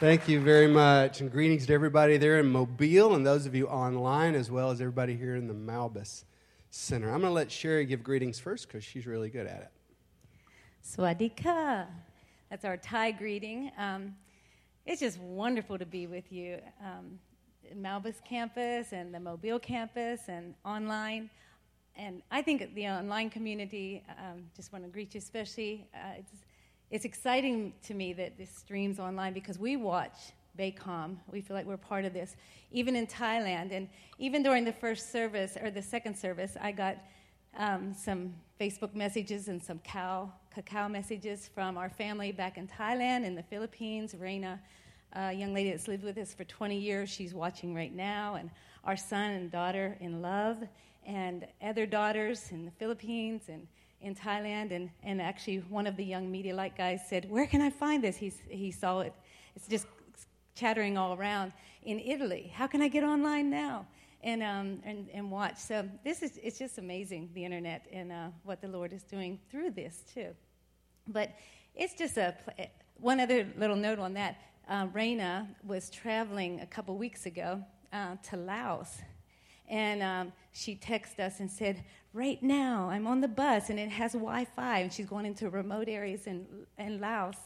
Thank you very much. And greetings to everybody there in Mobile and those of you online, as well as everybody here in the Malbis Center. I'm going to let Sherry give greetings first because she's really good at it. Swadika. That's our Thai greeting. Um, it's just wonderful to be with you. Um, Malbis campus and the Mobile campus and online. And I think the online community, um, just want to greet you especially. Uh, it's, it's exciting to me that this streams online because we watch Baycom. We feel like we're part of this, even in Thailand. And even during the first service or the second service, I got um, some Facebook messages and some cow, cacao messages from our family back in Thailand and the Philippines. Reina, a young lady that's lived with us for 20 years, she's watching right now. And our son and daughter in love, and other daughters in the Philippines and in Thailand. And, and actually, one of the young Media Light guys said, Where can I find this? He's, he saw it. It's just chattering all around in Italy. How can I get online now? And, um, and, and watch. So this is it's just amazing the internet and uh, what the Lord is doing through this too. But it's just a one other little note on that. Uh, was traveling a couple weeks ago uh, to Laos, and um, she texted us and said, Right now, I'm on the bus and it has Wi Fi, and she's going into remote areas in, in Laos.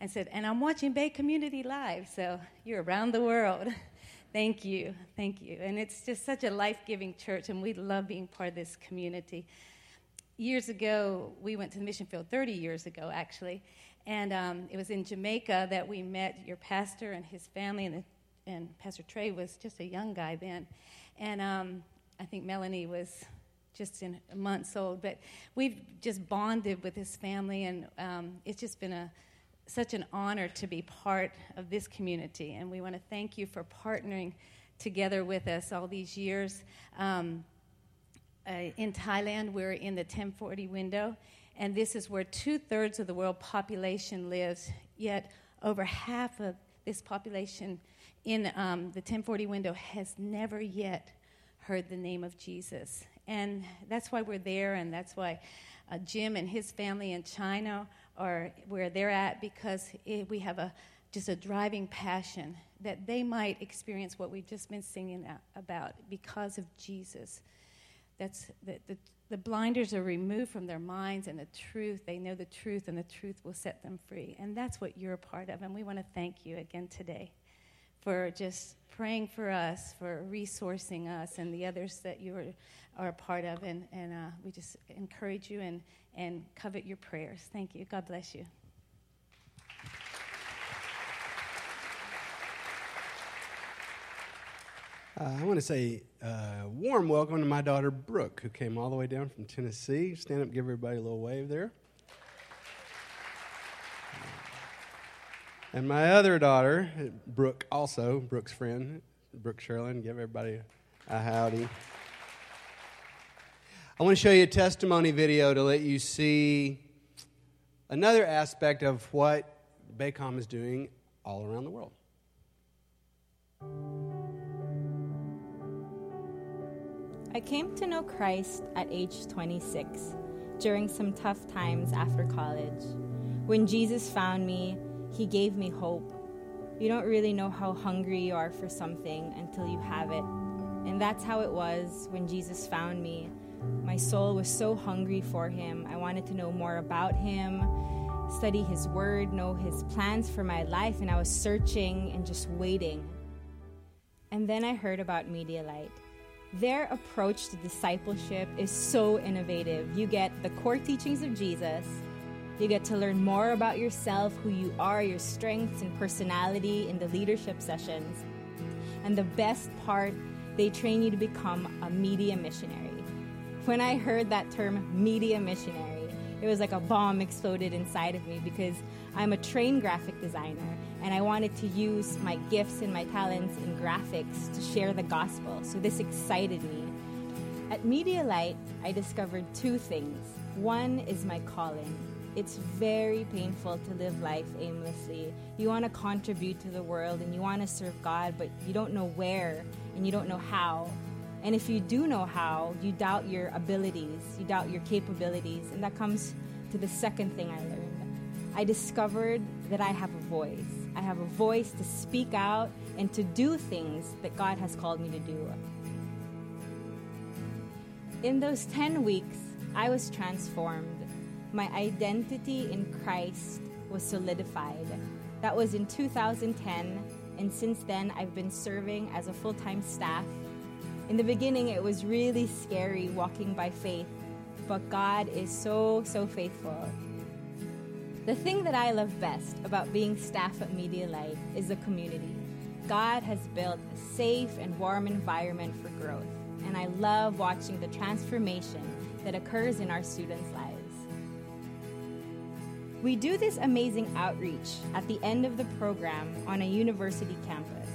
And said, And I'm watching Bay Community Live, so you're around the world. thank you, thank you. And it's just such a life giving church, and we love being part of this community. Years ago, we went to the mission field, 30 years ago, actually, and um, it was in Jamaica that we met your pastor and his family, and, and Pastor Trey was just a young guy then. And um, I think Melanie was just in months old, but we've just bonded with his family, and um, it's just been a such an honor to be part of this community. And we want to thank you for partnering together with us all these years. Um, uh, in Thailand, we're in the 1040 window, and this is where two thirds of the world population lives, yet over half of this population in um, the 1040 window has never yet heard the name of Jesus. And that's why we're there, and that's why uh, Jim and his family in China are where they're at because it, we have a just a driving passion that they might experience what we've just been singing about because of Jesus. That's the, the, the blinders are removed from their minds and the truth. They know the truth, and the truth will set them free. And that's what you're a part of. And we want to thank you again today for just praying for us, for resourcing us, and the others that you are, are a part of. And, and uh, we just encourage you and, and covet your prayers. Thank you. God bless you. Uh, I want to say a uh, warm welcome to my daughter Brooke, who came all the way down from Tennessee. Stand up, give everybody a little wave there. And my other daughter, Brooke, also, Brooke's friend, Brooke Sherlin, give everybody a howdy. I want to show you a testimony video to let you see another aspect of what Baycom is doing all around the world. I came to know Christ at age 26 during some tough times after college. When Jesus found me, he gave me hope. You don't really know how hungry you are for something until you have it. And that's how it was when Jesus found me. My soul was so hungry for him. I wanted to know more about him, study his word, know his plans for my life, and I was searching and just waiting. And then I heard about Media Light. Their approach to discipleship is so innovative. You get the core teachings of Jesus you get to learn more about yourself, who you are, your strengths and personality in the leadership sessions. And the best part, they train you to become a media missionary. When I heard that term, media missionary, it was like a bomb exploded inside of me because I'm a trained graphic designer and I wanted to use my gifts and my talents in graphics to share the gospel. So this excited me. At Media Light, I discovered two things. One is my calling it's very painful to live life aimlessly. You want to contribute to the world and you want to serve God, but you don't know where and you don't know how. And if you do know how, you doubt your abilities, you doubt your capabilities. And that comes to the second thing I learned. I discovered that I have a voice. I have a voice to speak out and to do things that God has called me to do. In those 10 weeks, I was transformed. My identity in Christ was solidified. That was in 2010, and since then, I've been serving as a full time staff. In the beginning, it was really scary walking by faith, but God is so, so faithful. The thing that I love best about being staff at Media Light is the community. God has built a safe and warm environment for growth, and I love watching the transformation that occurs in our students' lives. We do this amazing outreach at the end of the program on a university campus.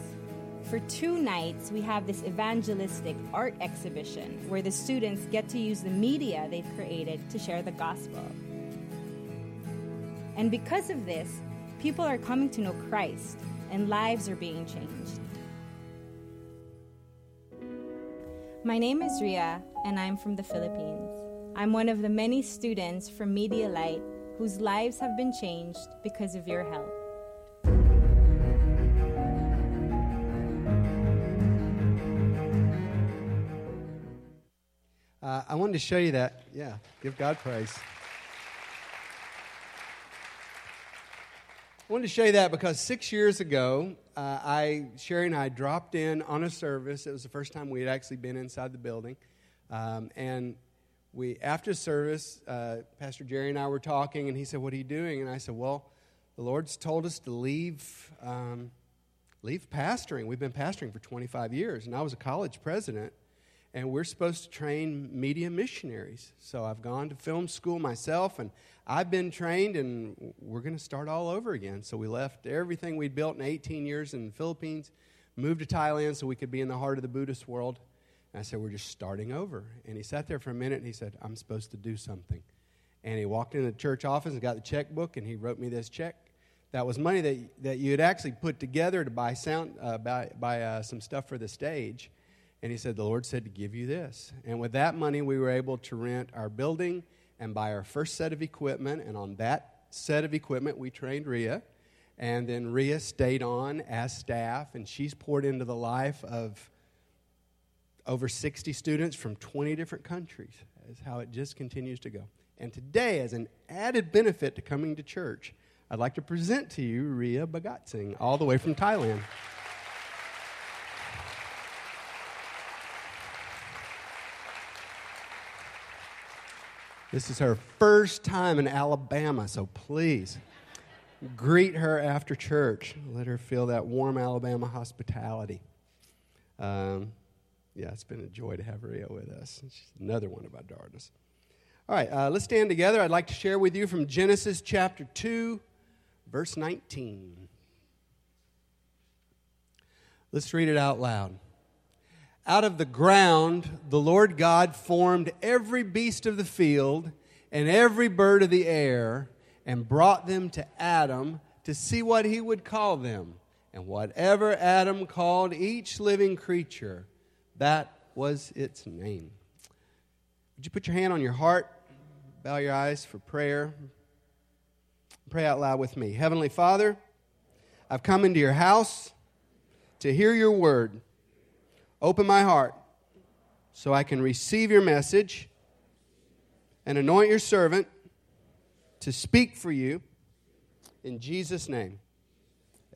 For two nights, we have this evangelistic art exhibition where the students get to use the media they've created to share the gospel. And because of this, people are coming to know Christ and lives are being changed. My name is Ria, and I'm from the Philippines. I'm one of the many students from Media Light whose lives have been changed because of your help. Uh, I wanted to show you that. Yeah, give God praise. I wanted to show you that because six years ago, uh, I Sherry and I dropped in on a service. It was the first time we had actually been inside the building, um, and we after service, uh, Pastor Jerry and I were talking, and he said, "What are you doing?" And I said, "Well, the Lord's told us to leave." Um, leave pastoring. We've been pastoring for 25 years, and I was a college president, and we're supposed to train media missionaries. So I've gone to film school myself, and I've been trained, and we're going to start all over again. So we left everything we'd built in 18 years in the Philippines, moved to Thailand so we could be in the heart of the Buddhist world. And I said, We're just starting over. And he sat there for a minute and he said, I'm supposed to do something. And he walked into the church office and got the checkbook, and he wrote me this check. That was money that, that you had actually put together to buy, sound, uh, buy, buy uh, some stuff for the stage. And he said, The Lord said to give you this. And with that money, we were able to rent our building and buy our first set of equipment. And on that set of equipment, we trained Ria. And then Ria stayed on as staff, and she's poured into the life of over 60 students from 20 different countries. Is how it just continues to go. And today, as an added benefit to coming to church, I'd like to present to you Ria Bagatsing, all the way from Thailand. This is her first time in Alabama, so please greet her after church. Let her feel that warm Alabama hospitality. Um, yeah, it's been a joy to have Ria with us. She's another one of our daughters. All right, uh, let's stand together. I'd like to share with you from Genesis chapter 2, verse 19. Let's read it out loud. Out of the ground, the Lord God formed every beast of the field and every bird of the air and brought them to Adam to see what he would call them. And whatever Adam called each living creature, that was its name. Would you put your hand on your heart, bow your eyes for prayer? Pray out loud with me. Heavenly Father, I've come into your house to hear your word. Open my heart so I can receive your message and anoint your servant to speak for you. In Jesus' name,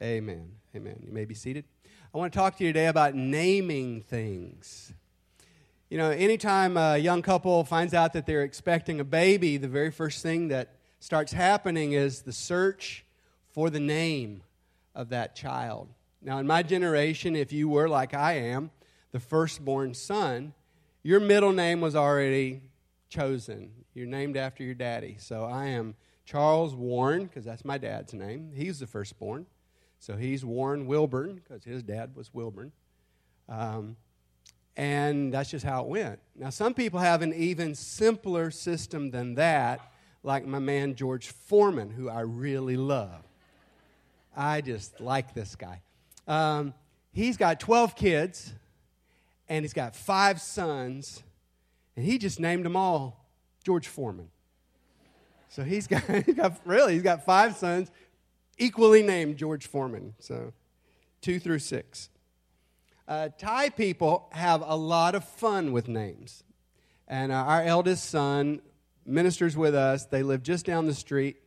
amen. Amen. You may be seated. I want to talk to you today about naming things. You know, anytime a young couple finds out that they're expecting a baby, the very first thing that starts happening is the search for the name of that child. Now, in my generation, if you were like I am, the firstborn son, your middle name was already chosen. You're named after your daddy. So I am Charles Warren, because that's my dad's name. He's the firstborn. So he's Warren Wilburn, because his dad was Wilburn. Um, and that's just how it went. Now, some people have an even simpler system than that, like my man George Foreman, who I really love. I just like this guy. Um, he's got 12 kids and he's got five sons, and he just named them all George Foreman. So he's got, he's got really, he's got five sons, equally named George Foreman. So, two through six. Uh, Thai people have a lot of fun with names. And uh, our eldest son ministers with us. They live just down the street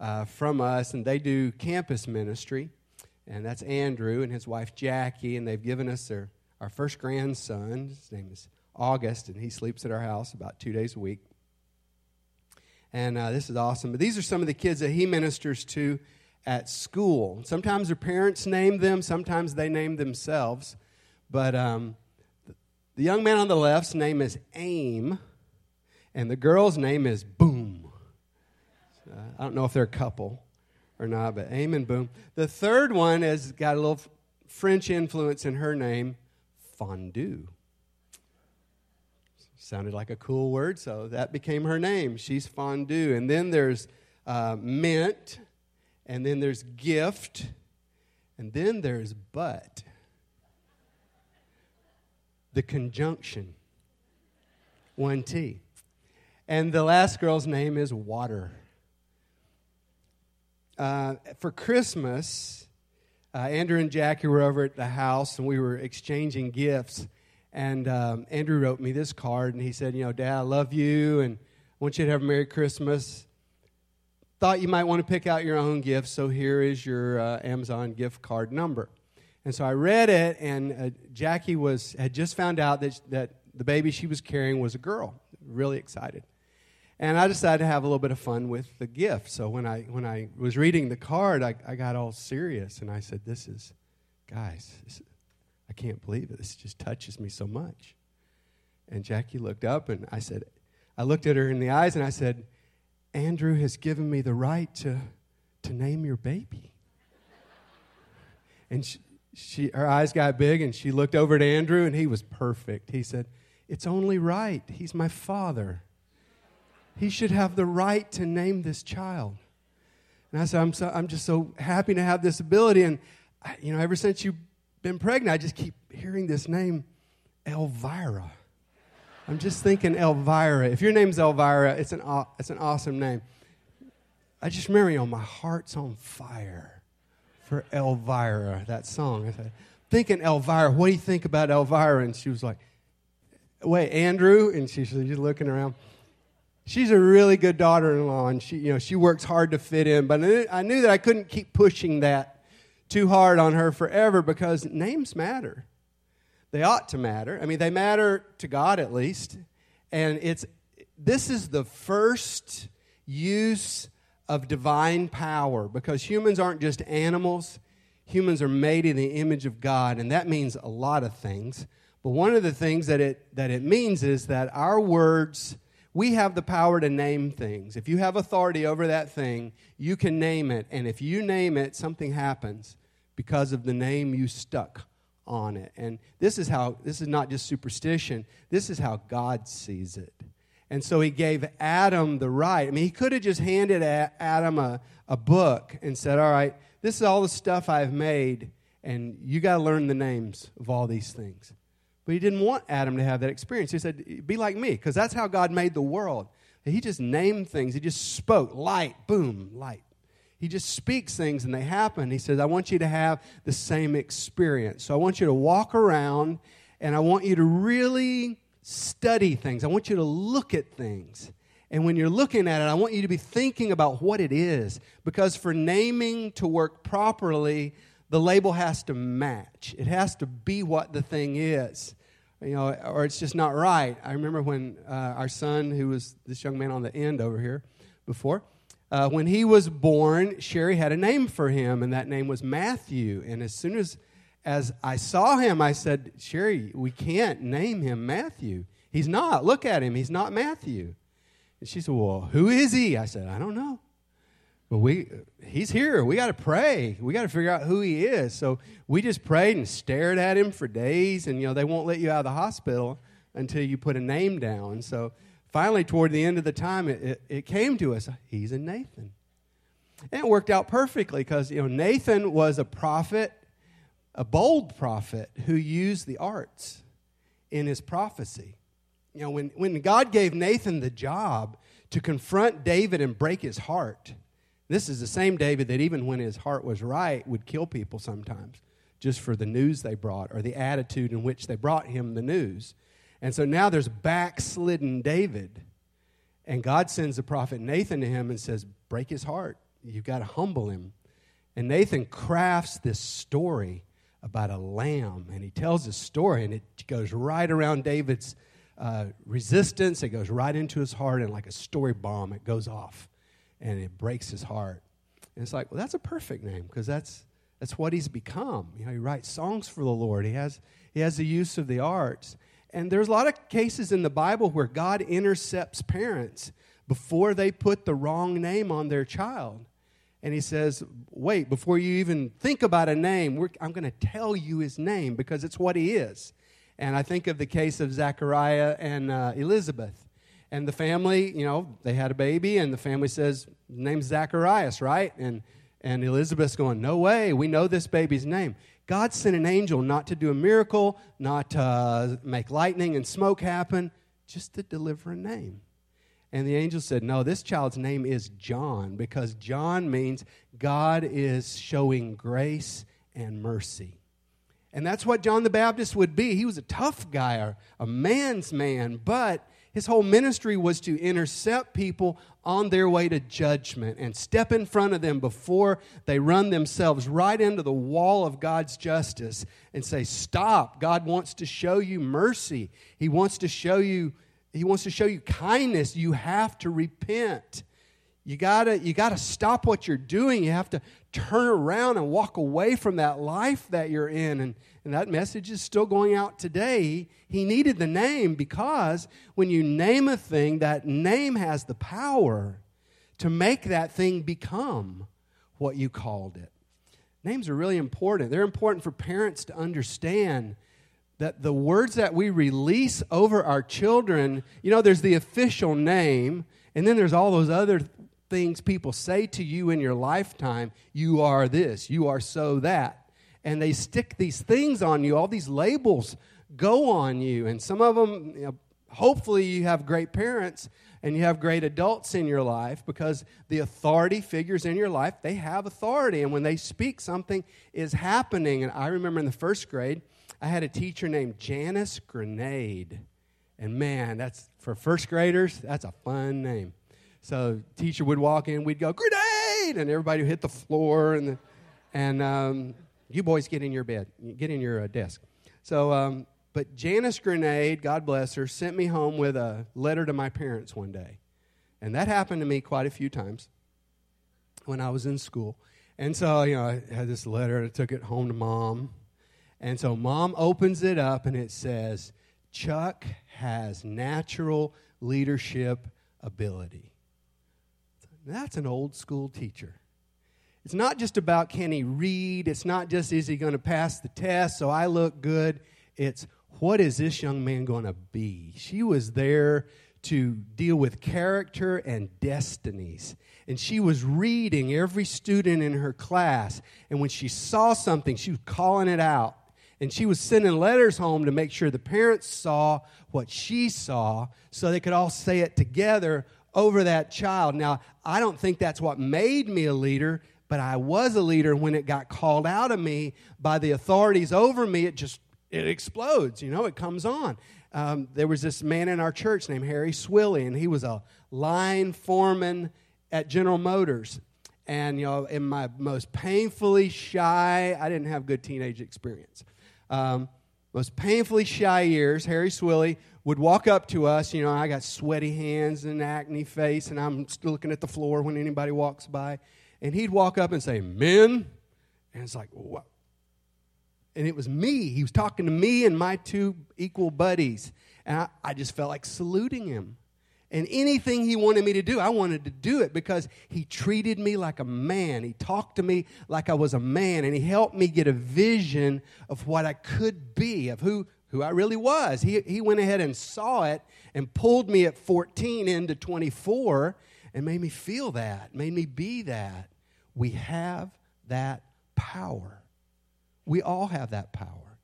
uh, from us, and they do campus ministry. And that's Andrew and his wife Jackie, and they've given us their, our first grandson. His name is August, and he sleeps at our house about two days a week. And uh, this is awesome. But these are some of the kids that he ministers to at school. Sometimes their parents name them, sometimes they name themselves. But um, the young man on the left's name is Aim, and the girl's name is Boom. Uh, I don't know if they're a couple or not, but Aim and Boom. The third one has got a little French influence in her name, Fondue. Sounded like a cool word, so that became her name. She's Fondue. And then there's uh, Mint, and then there's Gift, and then there's But the conjunction. One T. And the last girl's name is Water. Uh, for Christmas, uh, Andrew and Jackie were over at the house and we were exchanging gifts. And um, Andrew wrote me this card and he said, You know, Dad, I love you and I want you to have a Merry Christmas. Thought you might want to pick out your own gift, so here is your uh, Amazon gift card number. And so I read it, and uh, Jackie was had just found out that that the baby she was carrying was a girl. Really excited, and I decided to have a little bit of fun with the gift. So when I when I was reading the card, I, I got all serious, and I said, "This is, guys, this, I can't believe it. This just touches me so much." And Jackie looked up, and I said, I looked at her in the eyes, and I said, "Andrew has given me the right to to name your baby." And she, she, her eyes got big and she looked over at Andrew and he was perfect. He said, It's only right. He's my father. He should have the right to name this child. And I said, I'm, so, I'm just so happy to have this ability. And, I, you know, ever since you've been pregnant, I just keep hearing this name, Elvira. I'm just thinking Elvira. If your name's Elvira, it's an, it's an awesome name. I just remember, you know, my heart's on fire for Elvira, that song. I said, thinking Elvira, what do you think about Elvira? And she was like, wait, Andrew? And she she's just looking around. She's a really good daughter-in-law, and she, you know, she works hard to fit in. But I knew, that I couldn't keep pushing that too hard on her forever because names matter. They ought to matter. I mean, they matter to God at least. And it's this is the first use of divine power because humans aren't just animals. Humans are made in the image of God, and that means a lot of things. But one of the things that it, that it means is that our words, we have the power to name things. If you have authority over that thing, you can name it. And if you name it, something happens because of the name you stuck on it. And this is how, this is not just superstition, this is how God sees it. And so he gave Adam the right. I mean, he could have just handed Adam a, a book and said, All right, this is all the stuff I've made, and you got to learn the names of all these things. But he didn't want Adam to have that experience. He said, Be like me, because that's how God made the world. He just named things, he just spoke light, boom, light. He just speaks things and they happen. He says, I want you to have the same experience. So I want you to walk around and I want you to really study things. I want you to look at things. And when you're looking at it, I want you to be thinking about what it is. Because for naming to work properly, the label has to match. It has to be what the thing is. You know, or it's just not right. I remember when uh, our son, who was this young man on the end over here before, uh, when he was born, Sherry had a name for him, and that name was Matthew. And as soon as as I saw him, I said, Sherry, we can't name him Matthew. He's not. Look at him. He's not Matthew. And she said, Well, who is he? I said, I don't know. But we, he's here. We got to pray. We got to figure out who he is. So we just prayed and stared at him for days. And, you know, they won't let you out of the hospital until you put a name down. So finally, toward the end of the time, it, it, it came to us he's a Nathan. And it worked out perfectly because, you know, Nathan was a prophet a bold prophet who used the arts in his prophecy. You know, when, when God gave Nathan the job to confront David and break his heart, This is the same David that, even when his heart was right, would kill people sometimes just for the news they brought or the attitude in which they brought him the news. And so now there's backslidden David. And God sends the prophet Nathan to him and says, Break his heart. You've got to humble him. And Nathan crafts this story about a lamb. And he tells a story, and it goes right around David's uh, resistance. It goes right into his heart, and like a story bomb, it goes off and it breaks his heart. And it's like, well, that's a perfect name because that's, that's what he's become. You know, he writes songs for the Lord, he has, he has the use of the arts. And there's a lot of cases in the Bible where God intercepts parents before they put the wrong name on their child. And he says, Wait, before you even think about a name, I'm going to tell you his name because it's what he is. And I think of the case of Zechariah and uh, Elizabeth. And the family, you know, they had a baby, and the family says, name's Zacharias, right? And, and Elizabeth's going, No way, we know this baby's name. God sent an angel not to do a miracle, not to uh, make lightning and smoke happen, just to deliver a name. And the angel said, No, this child's name is John because John means God is showing grace and mercy. And that's what John the Baptist would be. He was a tough guy, a man's man, but his whole ministry was to intercept people on their way to judgment and step in front of them before they run themselves right into the wall of God's justice and say, Stop. God wants to show you mercy. He wants to show you, He wants to show you kindness. You have to repent. You gotta, you gotta stop what you're doing. You have to turn around and walk away from that life that you're in. And, and that message is still going out today. He needed the name because when you name a thing, that name has the power to make that thing become what you called it. Names are really important. They're important for parents to understand that the words that we release over our children, you know, there's the official name, and then there's all those other things people say to you in your lifetime. You are this, you are so that and they stick these things on you, all these labels go on you. And some of them, you know, hopefully, you have great parents and you have great adults in your life because the authority figures in your life, they have authority. And when they speak, something is happening. And I remember in the first grade, I had a teacher named Janice Grenade. And man, that's for first graders, that's a fun name. So teacher would walk in, we'd go, grenade! And everybody would hit the floor. And, and um, you boys get in your bed, get in your uh, desk. So, um, but Janice Grenade, God bless her, sent me home with a letter to my parents one day. And that happened to me quite a few times when I was in school. And so, you know, I had this letter and I took it home to mom. And so mom opens it up and it says, Chuck has natural leadership ability. That's an old school teacher. It's not just about can he read, it's not just is he going to pass the test so I look good. It's what is this young man going to be? She was there to deal with character and destinies. And she was reading every student in her class. And when she saw something, she was calling it out. And she was sending letters home to make sure the parents saw what she saw so they could all say it together over that child. Now, I don't think that's what made me a leader but I was a leader when it got called out of me by the authorities over me. It just it explodes, you know, it comes on. Um, there was this man in our church named Harry Swilly, and he was a line foreman at General Motors. And, you know, in my most painfully shy, I didn't have good teenage experience. Um, most painfully shy years, Harry Swilly would walk up to us. You know, I got sweaty hands and acne face, and I'm still looking at the floor when anybody walks by and he'd walk up and say, Men. And it's like, what? And it was me. He was talking to me and my two equal buddies. And I, I just felt like saluting him. And anything he wanted me to do, I wanted to do it because he treated me like a man. He talked to me like I was a man, and he helped me get a vision of what I could be, of who, who I really was. He, he went ahead and saw it and pulled me at 14 into 24 and made me feel that, made me be that. We have that power. We all have that power.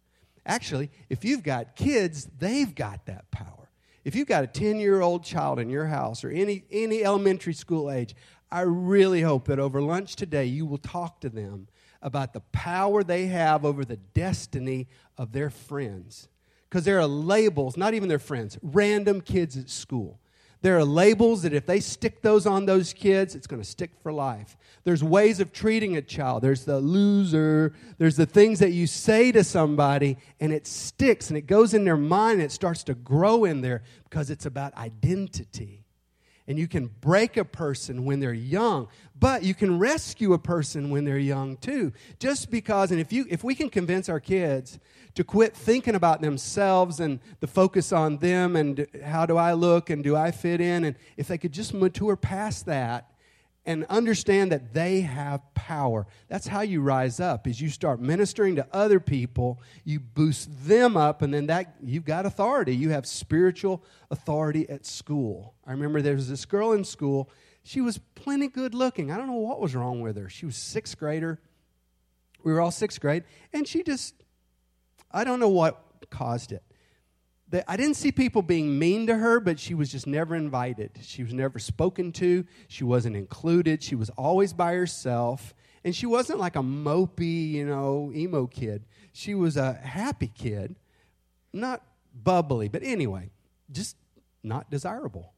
Actually, if you've got kids, they've got that power. if you've got a 10 year old child in your house or any, any elementary school age, I really hope that over lunch today you will talk to them about the power they have over the destiny of their friends. Because there are labels, not even their friends, random kids at school. There are labels that if they stick those on those kids, it's going to stick for life. There's ways of treating a child. There's the loser. There's the things that you say to somebody and it sticks and it goes in their mind and it starts to grow in there because it's about identity and you can break a person when they're young but you can rescue a person when they're young too. Just because and if you if we can convince our kids to quit thinking about themselves and the focus on them and how do i look and do i fit in and if they could just mature past that and understand that they have power. That's how you rise up. Is you start ministering to other people, you boost them up and then that you've got authority. You have spiritual authority at school. I remember there was this girl in school. She was plenty good looking. I don't know what was wrong with her. She was 6th grader. We were all 6th grade and she just I don't know what caused it I didn't see people being mean to her, but she was just never invited. She was never spoken to. She wasn't included. She was always by herself. And she wasn't like a mopey, you know, emo kid. She was a happy kid, not bubbly, but anyway, just not desirable.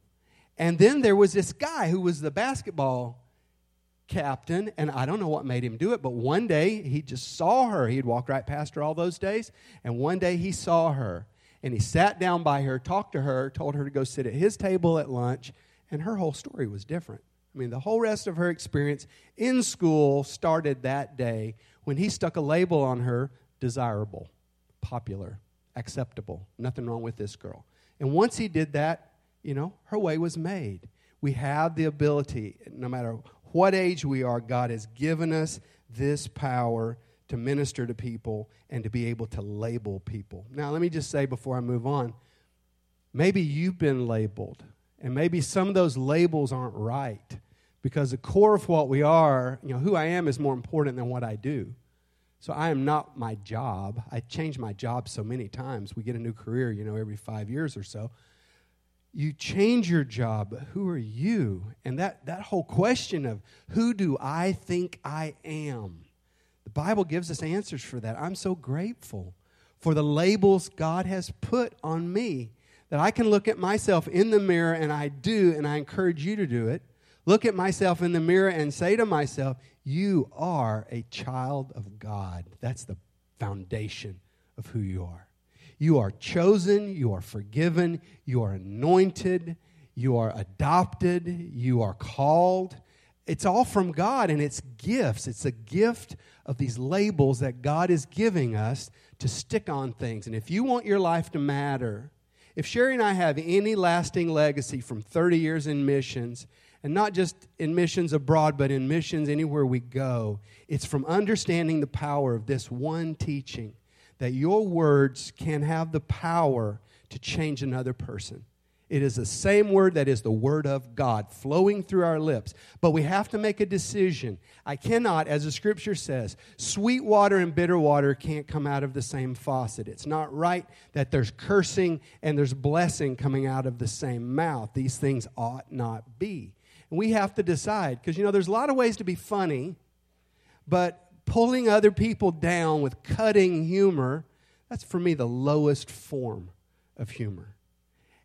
And then there was this guy who was the basketball captain, and I don't know what made him do it, but one day he just saw her. He'd walk right past her all those days, and one day he saw her and he sat down by her, talked to her, told her to go sit at his table at lunch, and her whole story was different. I mean, the whole rest of her experience in school started that day when he stuck a label on her desirable, popular, acceptable. Nothing wrong with this girl. And once he did that, you know, her way was made. We have the ability, no matter what age we are, God has given us this power to minister to people and to be able to label people. Now, let me just say before I move on maybe you've been labeled, and maybe some of those labels aren't right because the core of what we are, you know, who I am is more important than what I do. So I am not my job. I change my job so many times. We get a new career, you know, every five years or so. You change your job, but who are you? And that, that whole question of who do I think I am? The Bible gives us answers for that. I'm so grateful for the labels God has put on me that I can look at myself in the mirror, and I do, and I encourage you to do it. Look at myself in the mirror and say to myself, You are a child of God. That's the foundation of who you are. You are chosen, you are forgiven, you are anointed, you are adopted, you are called. It's all from God and it's gifts. It's a gift of these labels that God is giving us to stick on things. And if you want your life to matter, if Sherry and I have any lasting legacy from 30 years in missions, and not just in missions abroad, but in missions anywhere we go, it's from understanding the power of this one teaching that your words can have the power to change another person. It is the same word that is the word of God flowing through our lips. But we have to make a decision. I cannot, as the scripture says, sweet water and bitter water can't come out of the same faucet. It's not right that there's cursing and there's blessing coming out of the same mouth. These things ought not be. And we have to decide because, you know, there's a lot of ways to be funny, but pulling other people down with cutting humor, that's for me the lowest form of humor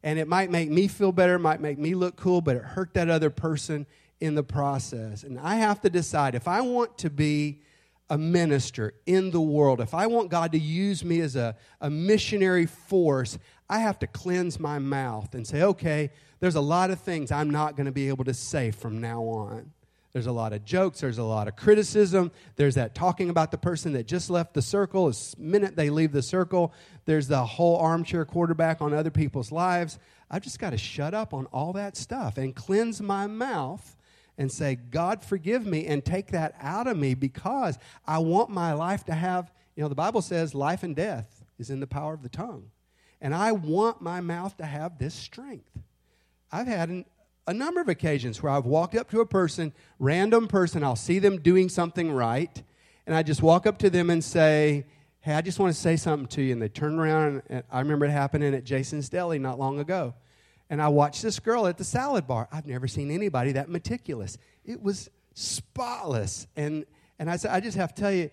and it might make me feel better, might make me look cool, but it hurt that other person in the process. And I have to decide if I want to be a minister in the world, if I want God to use me as a, a missionary force, I have to cleanse my mouth and say, okay, there's a lot of things I'm not going to be able to say from now on. There's a lot of jokes, there's a lot of criticism, there's that talking about the person that just left the circle. The minute they leave the circle, there's the whole armchair quarterback on other people's lives. I've just got to shut up on all that stuff and cleanse my mouth and say, God, forgive me, and take that out of me because I want my life to have, you know, the Bible says life and death is in the power of the tongue. And I want my mouth to have this strength. I've had an, a number of occasions where I've walked up to a person, random person, I'll see them doing something right, and I just walk up to them and say, Hey, I just want to say something to you. And they turn around, and I remember it happening at Jason's Deli not long ago. And I watched this girl at the salad bar. I've never seen anybody that meticulous. It was spotless. And, and I said, I just have to tell you,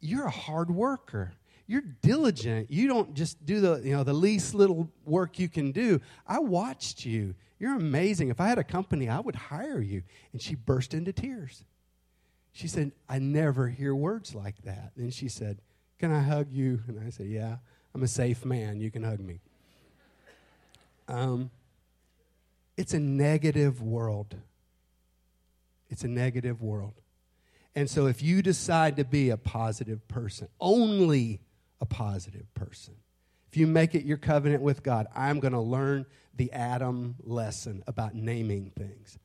you're a hard worker. You're diligent. You don't just do the, you know, the least little work you can do. I watched you. You're amazing. If I had a company, I would hire you. And she burst into tears. She said, I never hear words like that. And she said, Can I hug you? And I said, Yeah, I'm a safe man. You can hug me. Um, it's a negative world. It's a negative world. And so if you decide to be a positive person, only a positive person, if you make it your covenant with God, I'm going to learn the Adam lesson about naming things.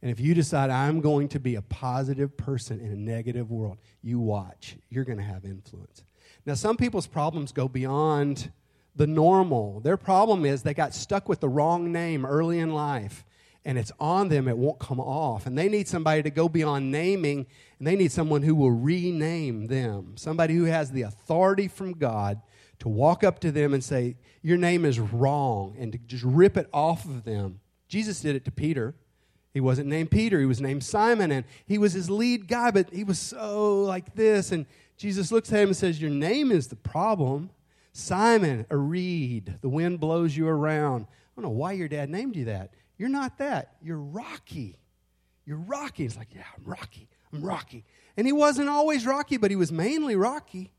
And if you decide I'm going to be a positive person in a negative world, you watch. You're going to have influence. Now, some people's problems go beyond the normal. Their problem is they got stuck with the wrong name early in life and it's on them, it won't come off. And they need somebody to go beyond naming, and they need someone who will rename them. Somebody who has the authority from God to walk up to them and say, Your name is wrong, and to just rip it off of them. Jesus did it to Peter. He wasn't named Peter, he was named Simon, and he was his lead guy, but he was so like this. And Jesus looks at him and says, Your name is the problem. Simon, a reed, the wind blows you around. I don't know why your dad named you that. You're not that. You're Rocky. You're Rocky. He's like, yeah, I'm Rocky. I'm Rocky. And he wasn't always Rocky, but he was mainly Rocky.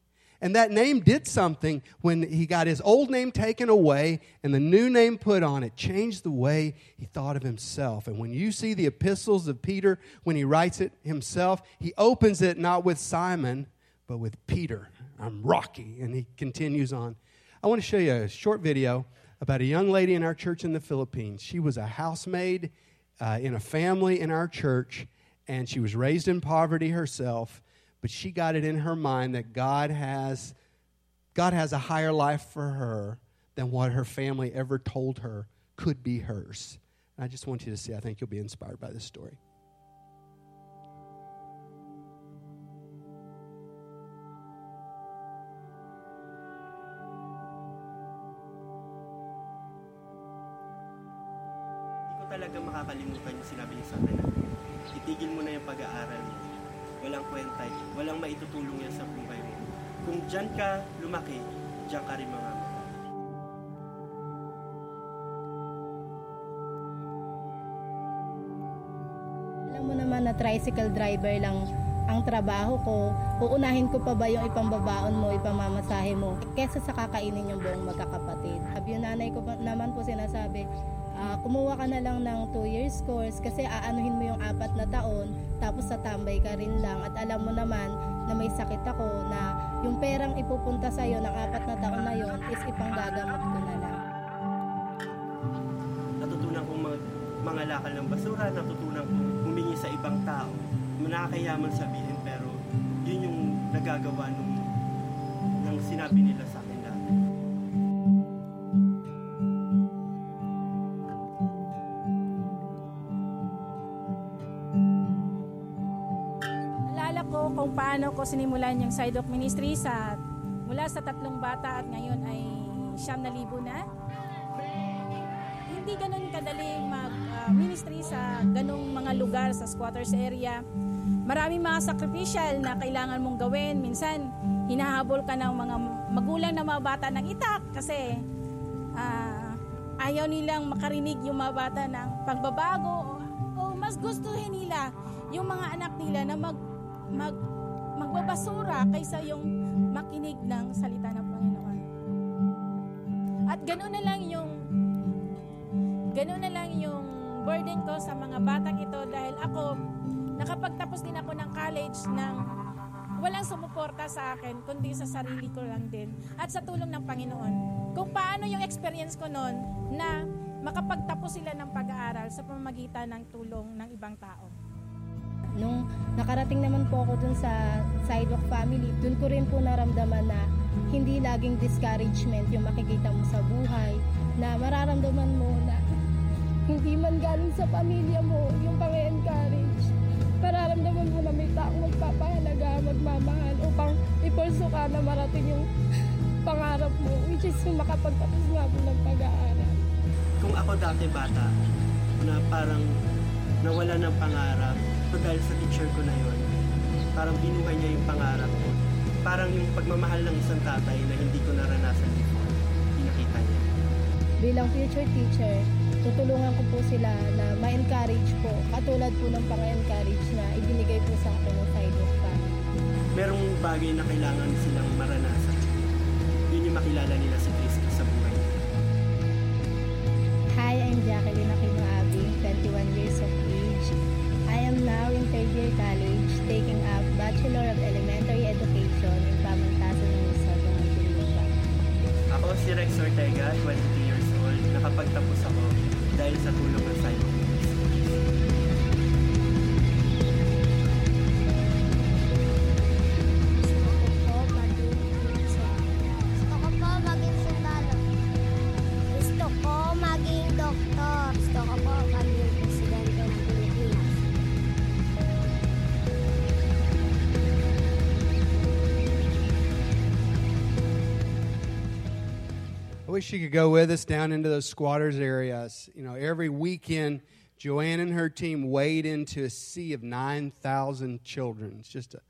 And that name did something when he got his old name taken away and the new name put on it, changed the way he thought of himself. And when you see the epistles of Peter, when he writes it himself, he opens it not with Simon, but with Peter. I'm Rocky. And he continues on. I want to show you a short video about a young lady in our church in the Philippines. She was a housemaid uh, in a family in our church, and she was raised in poverty herself but she got it in her mind that God has God has a higher life for her than what her family ever told her could be hers. And I just want you to see, I think you'll be inspired by this story. talaga makakalimutan yung sinabi niya sa akin itigil mo na yung pag-aaral walang kwenta, walang maitutulong yan sa buhay mo. Kung dyan ka lumaki, dyan ka rin mga Alam mo naman na tricycle driver lang ang trabaho ko, uunahin ko pa ba yung ipambabaon mo, ipamamasahe mo, kesa sa kakainin yung buong magkakapatid. Yung nanay ko naman po sinasabi, uh, kumuha ka na lang ng 2 years course kasi aanuhin mo yung apat na taon tapos sa tambay ka rin lang at alam mo naman na may sakit ako na yung perang ipupunta sa iyo ng apat na taon na yon is ipanggagamot ko na lang. Natutunan kong mag mangalakal ng basura, natutunan kong humingi sa ibang tao. Nakakayaman sabihin pero yun yung nagagawa nung, ng sinabi nila sa paano ko sinimulan yung side of ministry sa mula sa tatlong bata at ngayon ay siyam na libo na. Hindi ganun kadali mag-ministry uh, sa ganung mga lugar sa squatters area. Maraming mga sacrificial na kailangan mong gawin. Minsan, hinahabol ka ng mga magulang na mga bata ng itak kasi uh, ayaw nilang makarinig yung mga bata ng pagbabago o, o mas gustuhin nila yung mga anak nila na mag mag magbabasura kaysa yung makinig ng salita ng Panginoon. At ganoon na lang yung ganoon na lang yung burden ko sa mga batang ito dahil ako nakapagtapos din ako ng college ng walang sumuporta sa akin kundi sa sarili ko lang din at sa tulong ng Panginoon. Kung paano yung experience ko noon na makapagtapos sila ng pag-aaral sa pamamagitan ng tulong ng ibang tao. Nakarating naman po ako dun sa side of family, dun ko rin po naramdaman na hindi laging discouragement yung makikita mo sa buhay, na mararamdaman mo na hindi man galing sa pamilya mo yung pang-encourage. Mararamdaman mo na may taong magpapahalaga, magmamahal upang ipulso ka na marating yung pangarap mo, which is yung makapagtapos nga po ng pag-aaral. kung ako dati bata, na parang nawala ng pangarap, so dahil sa teacher ko na yon, parang binuhay niya yung pangarap ko. Parang yung pagmamahal ng isang tatay na hindi ko naranasan before, pinakita niya. Bilang future teacher, tutulungan ko po sila na ma-encourage po. Katulad po ng pang-encourage na ibinigay po sa akin ng sidewalk pa. Merong bagay na kailangan silang maranasan. Yun yung makilala nila si Kristo sa buhay. Hi, I'm Jacqueline Aquino Abing, 21 years. I am now in third year college, taking up Bachelor of Elementary Education in Pamantasan ng Luzon, Muntinlupa. Ako si Rex Ortega, 22 years old. Nakapagtapos ako wish she could go with us down into those squatters areas. You know, every weekend, Joanne and her team wade into a sea of 9,000 children. It's just a,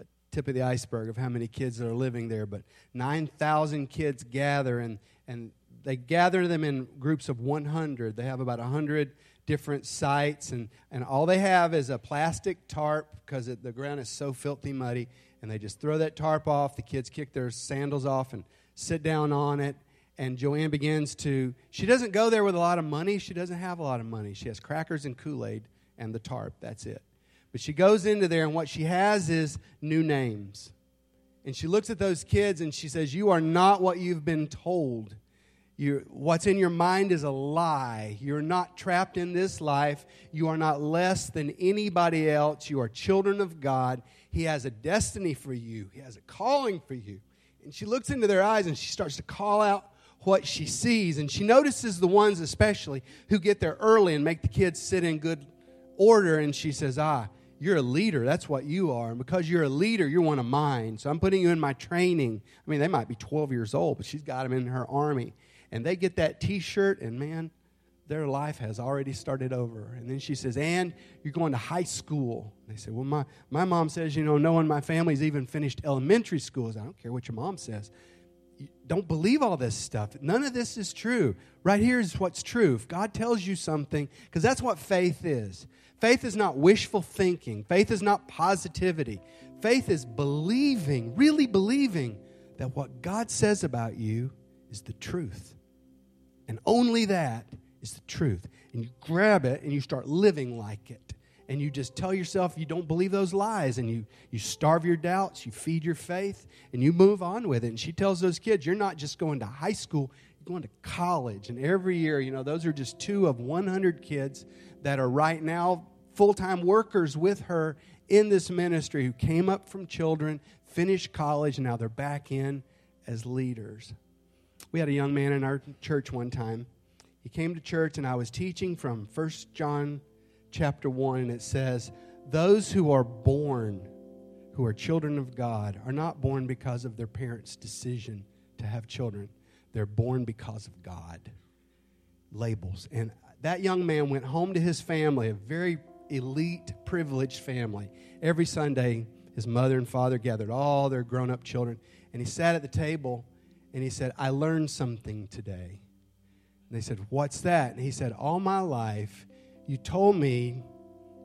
a tip of the iceberg of how many kids are living there. But 9,000 kids gather, and, and they gather them in groups of 100. They have about 100 different sites, and, and all they have is a plastic tarp because the ground is so filthy muddy. And they just throw that tarp off. The kids kick their sandals off and sit down on it and Joanne begins to, she doesn't go there with a lot of money. She doesn't have a lot of money. She has crackers and Kool Aid and the tarp. That's it. But she goes into there, and what she has is new names. And she looks at those kids and she says, You are not what you've been told. you what's in your mind is a lie. You're not trapped in this life. You are not less than anybody else. You are children of God. He has a destiny for you, He has a calling for you. And she looks into their eyes and she starts to call out what she sees. And she notices the ones, especially, who get there early and make the kids sit in good order. And she says, Ah, you're a leader. That's what you are. And because you're a leader, you're one of mine. So I'm putting you in my training. I mean, they might be 12 years old, but she's got them in her army. And they get that t shirt, and man, their life has already started over. And then she says, And you're going to high school. They say, Well, my, my mom says, you know, no one in my family's even finished elementary school. I don't care what your mom says don't believe all this stuff. None of this is true. Right here is what's true. If God tells you something, because that's what faith is. Faith is not wishful thinking, faith is not positivity. Faith is believing, really believing that what God says about you is the truth. And only that is the truth. And you grab it and you start living like it and you just tell yourself you don't believe those lies and you, you starve your doubts, you feed your faith, and you move on with it. And she tells those kids, you're not just going to high school, you're going to college. And every year, you know, those are just two of 100 kids that are right now full time workers with her in this ministry who came up from children, finished college, and now they're back in as leaders. We had a young man in our church one time. He came to church, and I was teaching from 1 John chapter 1, and it says, Those who are born, who are children of God, are not born because of their parents' decision to have children. They're born because of God. Labels. And that young man went home to his family, a very elite, privileged family. Every Sunday, his mother and father gathered all their grown up children, and he sat at the table and he said, I learned something today. And they said, What's that? And he said, All my life, you told me,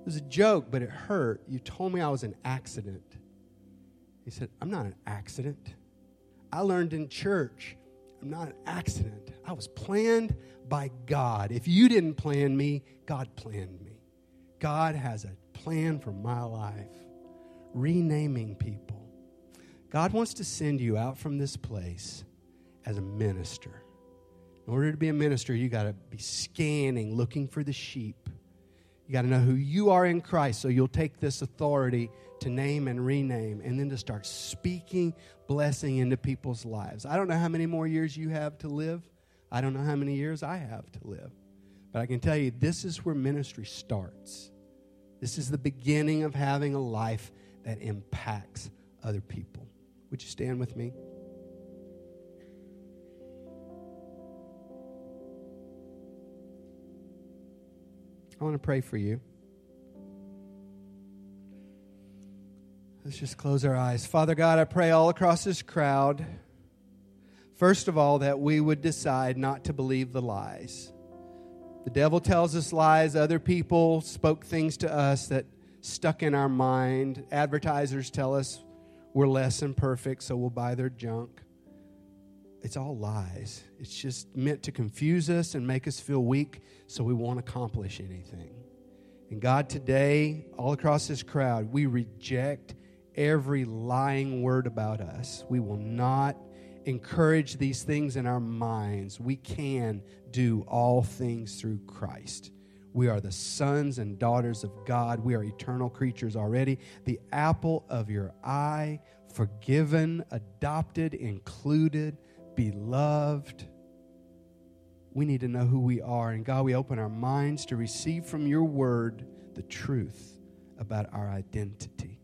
it was a joke, but it hurt. You told me I was an accident. He said, I'm not an accident. I learned in church, I'm not an accident. I was planned by God. If you didn't plan me, God planned me. God has a plan for my life, renaming people. God wants to send you out from this place as a minister. In order to be a minister, you got to be scanning, looking for the sheep. You got to know who you are in Christ so you'll take this authority to name and rename and then to start speaking blessing into people's lives. I don't know how many more years you have to live. I don't know how many years I have to live. But I can tell you, this is where ministry starts. This is the beginning of having a life that impacts other people. Would you stand with me? I want to pray for you. Let's just close our eyes. Father God, I pray all across this crowd, first of all, that we would decide not to believe the lies. The devil tells us lies. Other people spoke things to us that stuck in our mind. Advertisers tell us we're less than perfect, so we'll buy their junk. It's all lies. It's just meant to confuse us and make us feel weak so we won't accomplish anything. And God, today, all across this crowd, we reject every lying word about us. We will not encourage these things in our minds. We can do all things through Christ. We are the sons and daughters of God. We are eternal creatures already. The apple of your eye, forgiven, adopted, included, beloved. We need to know who we are. And God, we open our minds to receive from your word the truth about our identity.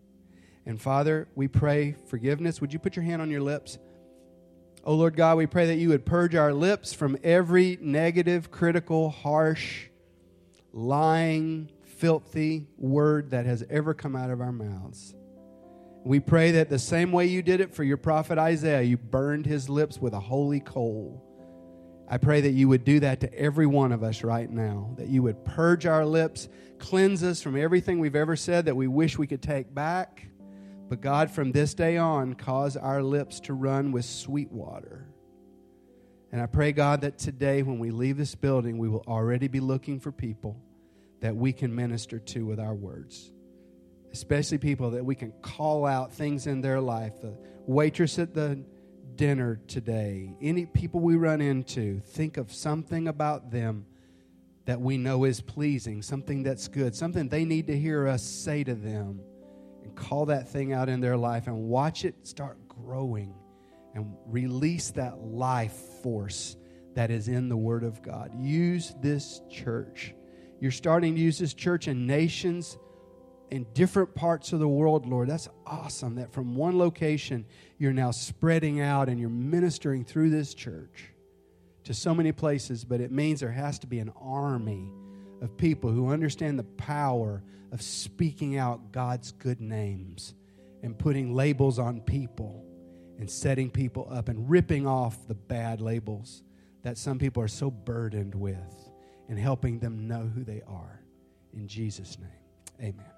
And Father, we pray forgiveness. Would you put your hand on your lips? Oh Lord God, we pray that you would purge our lips from every negative, critical, harsh, lying, filthy word that has ever come out of our mouths. We pray that the same way you did it for your prophet Isaiah, you burned his lips with a holy coal. I pray that you would do that to every one of us right now, that you would purge our lips, cleanse us from everything we've ever said that we wish we could take back. But God, from this day on, cause our lips to run with sweet water. And I pray, God, that today when we leave this building, we will already be looking for people that we can minister to with our words especially people that we can call out things in their life. The waitress at the dinner today, any people we run into, think of something about them that we know is pleasing, something that's good, something they need to hear us say to them, and call that thing out in their life and watch it start growing and release that life force that is in the Word of God. Use this church. You're starting to use this church in nations in different parts of the world, Lord. That's awesome that from one location you're now spreading out and you're ministering through this church to so many places, but it means there has to be an army of people who understand the power of speaking out God's good names and putting labels on people and setting people up and ripping off the bad labels that some people are so burdened with and helping them know who they are. In Jesus' name, amen.